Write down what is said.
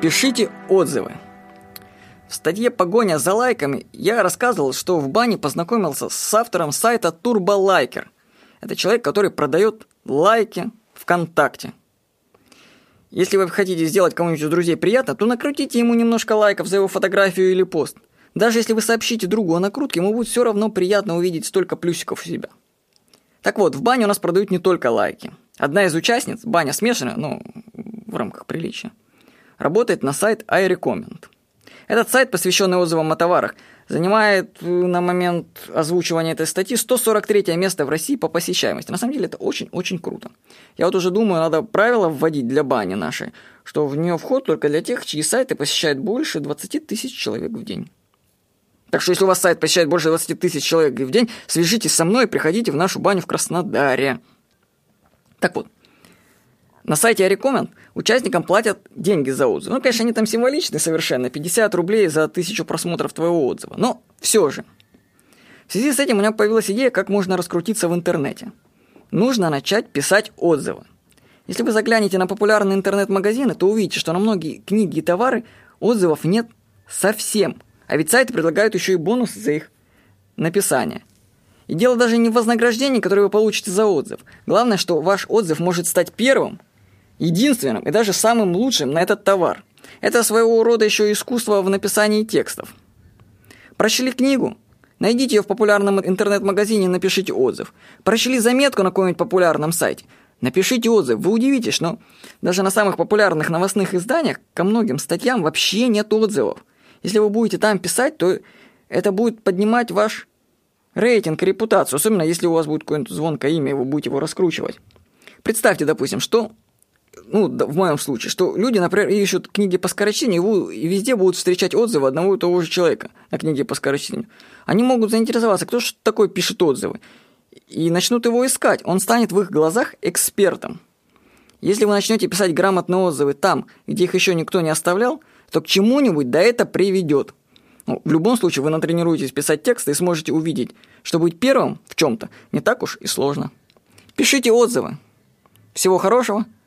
Пишите отзывы. В статье «Погоня за лайками» я рассказывал, что в бане познакомился с автором сайта TurboLiker. Это человек, который продает лайки ВКонтакте. Если вы хотите сделать кому-нибудь из друзей приятно, то накрутите ему немножко лайков за его фотографию или пост. Даже если вы сообщите другу о накрутке, ему будет все равно приятно увидеть столько плюсиков у себя. Так вот, в бане у нас продают не только лайки. Одна из участниц, баня смешанная, ну, в рамках приличия, работает на сайт iRecommend. Этот сайт, посвященный отзывам о товарах, занимает э, на момент озвучивания этой статьи 143 место в России по посещаемости. На самом деле это очень-очень круто. Я вот уже думаю, надо правила вводить для бани нашей, что в нее вход только для тех, чьи сайты посещают больше 20 тысяч человек в день. Так что если у вас сайт посещает больше 20 тысяч человек в день, свяжитесь со мной и приходите в нашу баню в Краснодаре. Так вот, на сайте Арекомен участникам платят деньги за отзыв. Ну, конечно, они там символичны совершенно, 50 рублей за тысячу просмотров твоего отзыва. Но все же. В связи с этим у меня появилась идея, как можно раскрутиться в интернете. Нужно начать писать отзывы. Если вы заглянете на популярные интернет-магазины, то увидите, что на многие книги и товары отзывов нет совсем. А ведь сайты предлагают еще и бонусы за их написание. И дело даже не в вознаграждении, которое вы получите за отзыв. Главное, что ваш отзыв может стать первым единственным и даже самым лучшим на этот товар. Это своего рода еще искусство в написании текстов. Прочли книгу? Найдите ее в популярном интернет-магазине и напишите отзыв. Прочли заметку на каком-нибудь популярном сайте? Напишите отзыв. Вы удивитесь, но даже на самых популярных новостных изданиях ко многим статьям вообще нет отзывов. Если вы будете там писать, то это будет поднимать ваш рейтинг, репутацию, особенно если у вас будет какое-нибудь звонкое имя, и вы будете его раскручивать. Представьте, допустим, что ну, в моем случае, что люди, например, ищут книги по скорочтению и везде будут встречать отзывы одного и того же человека на книге по скорочтению. Они могут заинтересоваться, кто же такой пишет отзывы, и начнут его искать. Он станет в их глазах экспертом. Если вы начнете писать грамотные отзывы там, где их еще никто не оставлял, то к чему-нибудь да это приведет. Ну, в любом случае вы натренируетесь писать тексты и сможете увидеть, что быть первым в чем-то не так уж и сложно. Пишите отзывы. Всего хорошего.